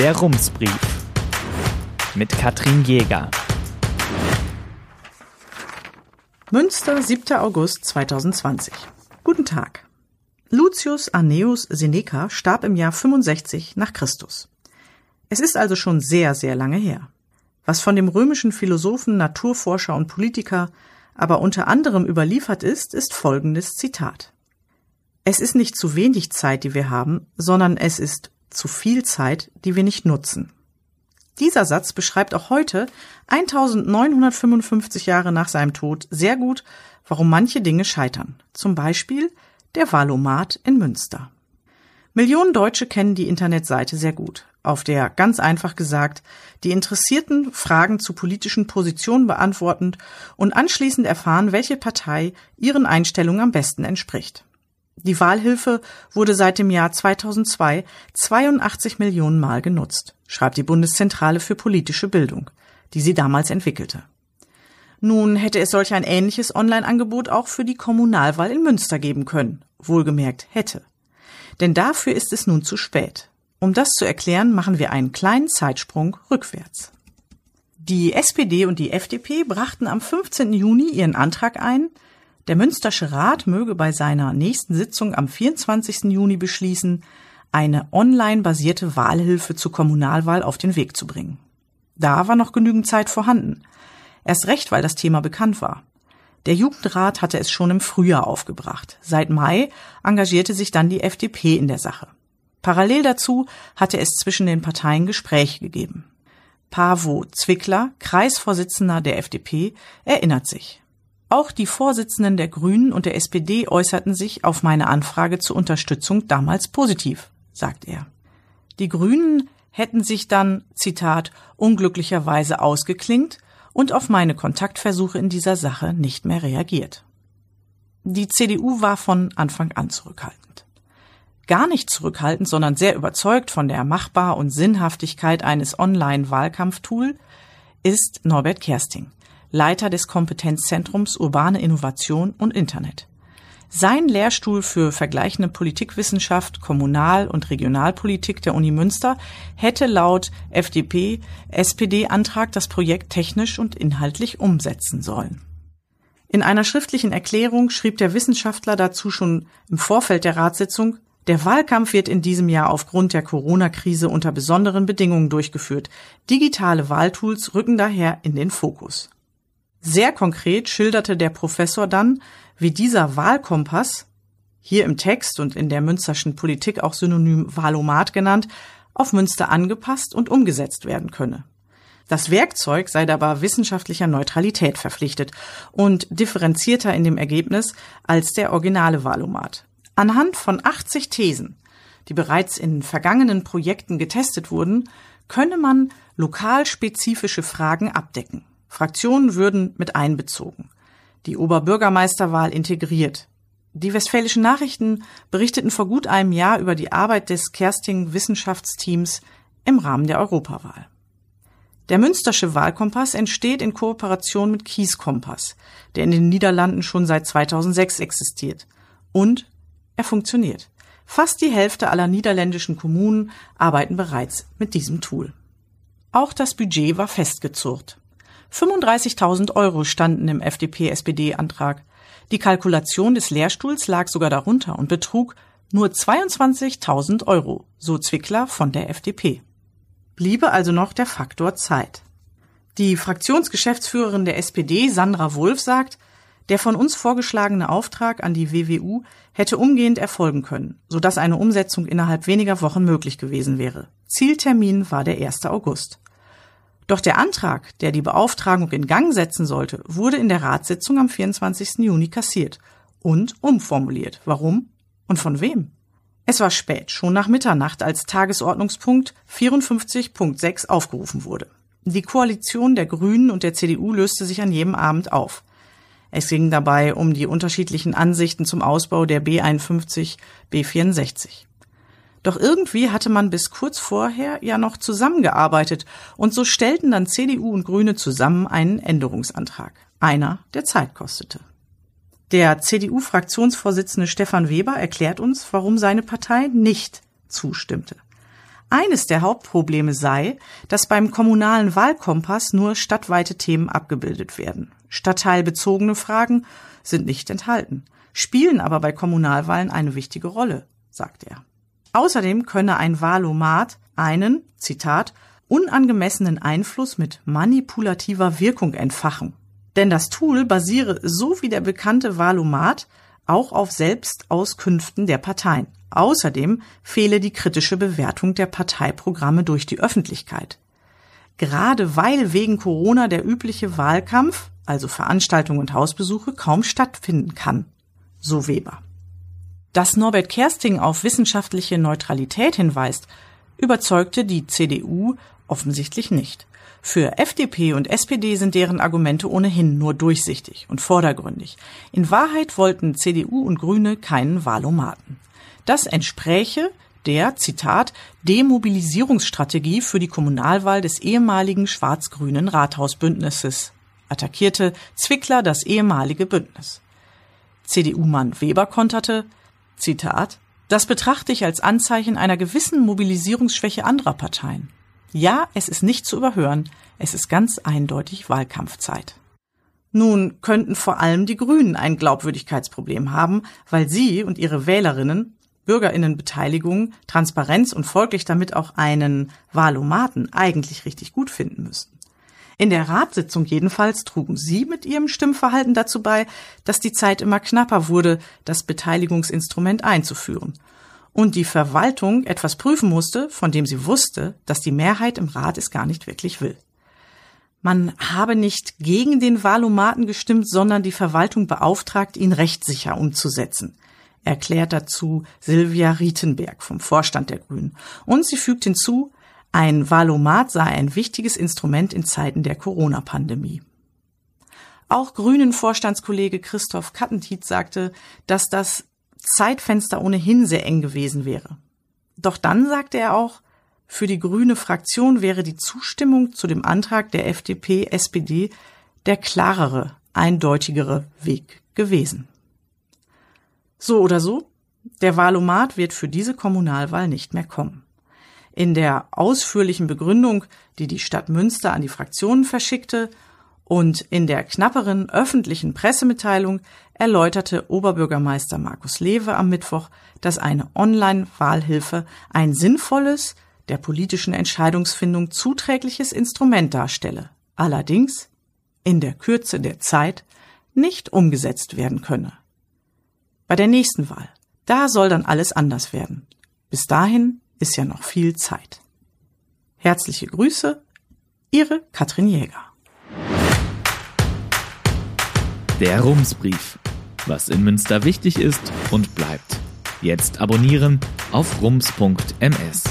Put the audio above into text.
Der Rumsbrief mit Katrin Jäger. Münster, 7. August 2020. Guten Tag. Lucius Anneus Seneca starb im Jahr 65 nach Christus. Es ist also schon sehr, sehr lange her. Was von dem römischen Philosophen, Naturforscher und Politiker aber unter anderem überliefert ist, ist folgendes Zitat. Es ist nicht zu wenig Zeit, die wir haben, sondern es ist zu viel Zeit, die wir nicht nutzen. Dieser Satz beschreibt auch heute, 1955 Jahre nach seinem Tod, sehr gut, warum manche Dinge scheitern. Zum Beispiel der Valomat in Münster. Millionen Deutsche kennen die Internetseite sehr gut, auf der ganz einfach gesagt die Interessierten Fragen zu politischen Positionen beantworten und anschließend erfahren, welche Partei ihren Einstellungen am besten entspricht. Die Wahlhilfe wurde seit dem Jahr 2002 82 Millionen Mal genutzt, schreibt die Bundeszentrale für politische Bildung, die sie damals entwickelte. Nun hätte es solch ein ähnliches Online-Angebot auch für die Kommunalwahl in Münster geben können, wohlgemerkt hätte. Denn dafür ist es nun zu spät. Um das zu erklären, machen wir einen kleinen Zeitsprung rückwärts. Die SPD und die FDP brachten am 15. Juni ihren Antrag ein, der Münstersche Rat möge bei seiner nächsten Sitzung am 24. Juni beschließen, eine online basierte Wahlhilfe zur Kommunalwahl auf den Weg zu bringen. Da war noch genügend Zeit vorhanden. Erst recht, weil das Thema bekannt war. Der Jugendrat hatte es schon im Frühjahr aufgebracht. Seit Mai engagierte sich dann die FDP in der Sache. Parallel dazu hatte es zwischen den Parteien Gespräche gegeben. Pavo Zwickler, Kreisvorsitzender der FDP, erinnert sich. Auch die Vorsitzenden der Grünen und der SPD äußerten sich auf meine Anfrage zur Unterstützung damals positiv, sagt er. Die Grünen hätten sich dann, Zitat, unglücklicherweise ausgeklingt und auf meine Kontaktversuche in dieser Sache nicht mehr reagiert. Die CDU war von Anfang an zurückhaltend. Gar nicht zurückhaltend, sondern sehr überzeugt von der Machbar und Sinnhaftigkeit eines Online-Wahlkampftool ist Norbert Kersting. Leiter des Kompetenzzentrums Urbane Innovation und Internet. Sein Lehrstuhl für vergleichende Politikwissenschaft, Kommunal- und Regionalpolitik der Uni Münster hätte laut FDP-SPD-Antrag das Projekt technisch und inhaltlich umsetzen sollen. In einer schriftlichen Erklärung schrieb der Wissenschaftler dazu schon im Vorfeld der Ratssitzung, der Wahlkampf wird in diesem Jahr aufgrund der Corona-Krise unter besonderen Bedingungen durchgeführt. Digitale Wahltools rücken daher in den Fokus. Sehr konkret schilderte der Professor dann, wie dieser Wahlkompass, hier im Text und in der münsterschen Politik auch synonym Wahlomat genannt, auf Münster angepasst und umgesetzt werden könne. Das Werkzeug sei dabei wissenschaftlicher Neutralität verpflichtet und differenzierter in dem Ergebnis als der originale Wahlomat. Anhand von 80 Thesen, die bereits in vergangenen Projekten getestet wurden, könne man lokalspezifische Fragen abdecken. Fraktionen würden mit einbezogen. Die Oberbürgermeisterwahl integriert. Die Westfälischen Nachrichten berichteten vor gut einem Jahr über die Arbeit des Kersting Wissenschaftsteams im Rahmen der Europawahl. Der Münstersche Wahlkompass entsteht in Kooperation mit Kieskompass, der in den Niederlanden schon seit 2006 existiert. Und er funktioniert. Fast die Hälfte aller niederländischen Kommunen arbeiten bereits mit diesem Tool. Auch das Budget war festgezurrt. 35.000 Euro standen im FDP-SPD-Antrag. Die Kalkulation des Lehrstuhls lag sogar darunter und betrug nur 22.000 Euro, so Zwickler von der FDP. Bliebe also noch der Faktor Zeit. Die Fraktionsgeschäftsführerin der SPD, Sandra Wulff, sagt, der von uns vorgeschlagene Auftrag an die WWU hätte umgehend erfolgen können, sodass eine Umsetzung innerhalb weniger Wochen möglich gewesen wäre. Zieltermin war der 1. August. Doch der Antrag, der die Beauftragung in Gang setzen sollte, wurde in der Ratssitzung am 24. Juni kassiert und umformuliert. Warum und von wem? Es war spät, schon nach Mitternacht, als Tagesordnungspunkt 54.6 aufgerufen wurde. Die Koalition der Grünen und der CDU löste sich an jedem Abend auf. Es ging dabei um die unterschiedlichen Ansichten zum Ausbau der B51, B64. Doch irgendwie hatte man bis kurz vorher ja noch zusammengearbeitet und so stellten dann CDU und Grüne zusammen einen Änderungsantrag. Einer, der Zeit kostete. Der CDU-Fraktionsvorsitzende Stefan Weber erklärt uns, warum seine Partei nicht zustimmte. Eines der Hauptprobleme sei, dass beim kommunalen Wahlkompass nur stadtweite Themen abgebildet werden. Stadtteilbezogene Fragen sind nicht enthalten, spielen aber bei Kommunalwahlen eine wichtige Rolle, sagt er. Außerdem könne ein Wahlomat einen, Zitat, unangemessenen Einfluss mit manipulativer Wirkung entfachen. Denn das Tool basiere so wie der bekannte Wahlomat auch auf Selbstauskünften der Parteien. Außerdem fehle die kritische Bewertung der Parteiprogramme durch die Öffentlichkeit. Gerade weil wegen Corona der übliche Wahlkampf, also Veranstaltungen und Hausbesuche, kaum stattfinden kann. So Weber. Dass Norbert Kersting auf wissenschaftliche Neutralität hinweist, überzeugte die CDU offensichtlich nicht. Für FDP und SPD sind deren Argumente ohnehin nur durchsichtig und vordergründig. In Wahrheit wollten CDU und Grüne keinen Wahlomaten. Das entspräche der, Zitat, Demobilisierungsstrategie für die Kommunalwahl des ehemaligen schwarz-grünen Rathausbündnisses, attackierte Zwickler das ehemalige Bündnis. CDU-Mann Weber konterte, Zitat, das betrachte ich als Anzeichen einer gewissen Mobilisierungsschwäche anderer Parteien. Ja, es ist nicht zu überhören, es ist ganz eindeutig Wahlkampfzeit. Nun könnten vor allem die Grünen ein Glaubwürdigkeitsproblem haben, weil sie und ihre Wählerinnen Bürgerinnenbeteiligung, Transparenz und folglich damit auch einen Wahlomaten eigentlich richtig gut finden müssten. In der Ratssitzung jedenfalls trugen Sie mit Ihrem Stimmverhalten dazu bei, dass die Zeit immer knapper wurde, das Beteiligungsinstrument einzuführen und die Verwaltung etwas prüfen musste, von dem sie wusste, dass die Mehrheit im Rat es gar nicht wirklich will. Man habe nicht gegen den Wahlomaten gestimmt, sondern die Verwaltung beauftragt, ihn rechtssicher umzusetzen, erklärt dazu Silvia Rietenberg vom Vorstand der Grünen. Und sie fügt hinzu, ein Wahlomat sei ein wichtiges Instrument in Zeiten der Corona-Pandemie. Auch Grünen Vorstandskollege Christoph Kattentiet sagte, dass das Zeitfenster ohnehin sehr eng gewesen wäre. Doch dann sagte er auch, für die grüne Fraktion wäre die Zustimmung zu dem Antrag der FDP, SPD der klarere, eindeutigere Weg gewesen. So oder so, der Wahlomat wird für diese Kommunalwahl nicht mehr kommen. In der ausführlichen Begründung, die die Stadt Münster an die Fraktionen verschickte, und in der knapperen öffentlichen Pressemitteilung erläuterte Oberbürgermeister Markus Lewe am Mittwoch, dass eine Online-Wahlhilfe ein sinnvolles, der politischen Entscheidungsfindung zuträgliches Instrument darstelle, allerdings in der Kürze der Zeit nicht umgesetzt werden könne. Bei der nächsten Wahl, da soll dann alles anders werden. Bis dahin ist ja noch viel Zeit. Herzliche Grüße, Ihre Katrin Jäger. Der Rumsbrief. Was in Münster wichtig ist und bleibt. Jetzt abonnieren auf rums.ms.